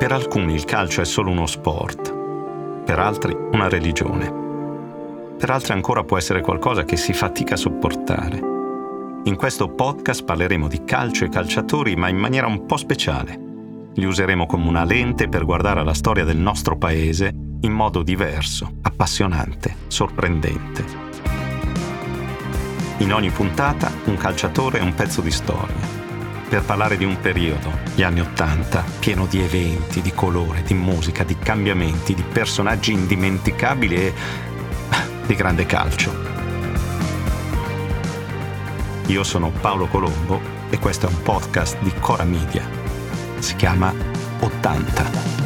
Per alcuni il calcio è solo uno sport, per altri una religione, per altri ancora può essere qualcosa che si fatica a sopportare. In questo podcast parleremo di calcio e calciatori, ma in maniera un po' speciale. Li useremo come una lente per guardare alla storia del nostro paese in modo diverso, appassionante, sorprendente. In ogni puntata un calciatore e un pezzo di storia per parlare di un periodo, gli anni Ottanta, pieno di eventi, di colore, di musica, di cambiamenti, di personaggi indimenticabili e di grande calcio. Io sono Paolo Colombo e questo è un podcast di Cora Media. Si chiama 80.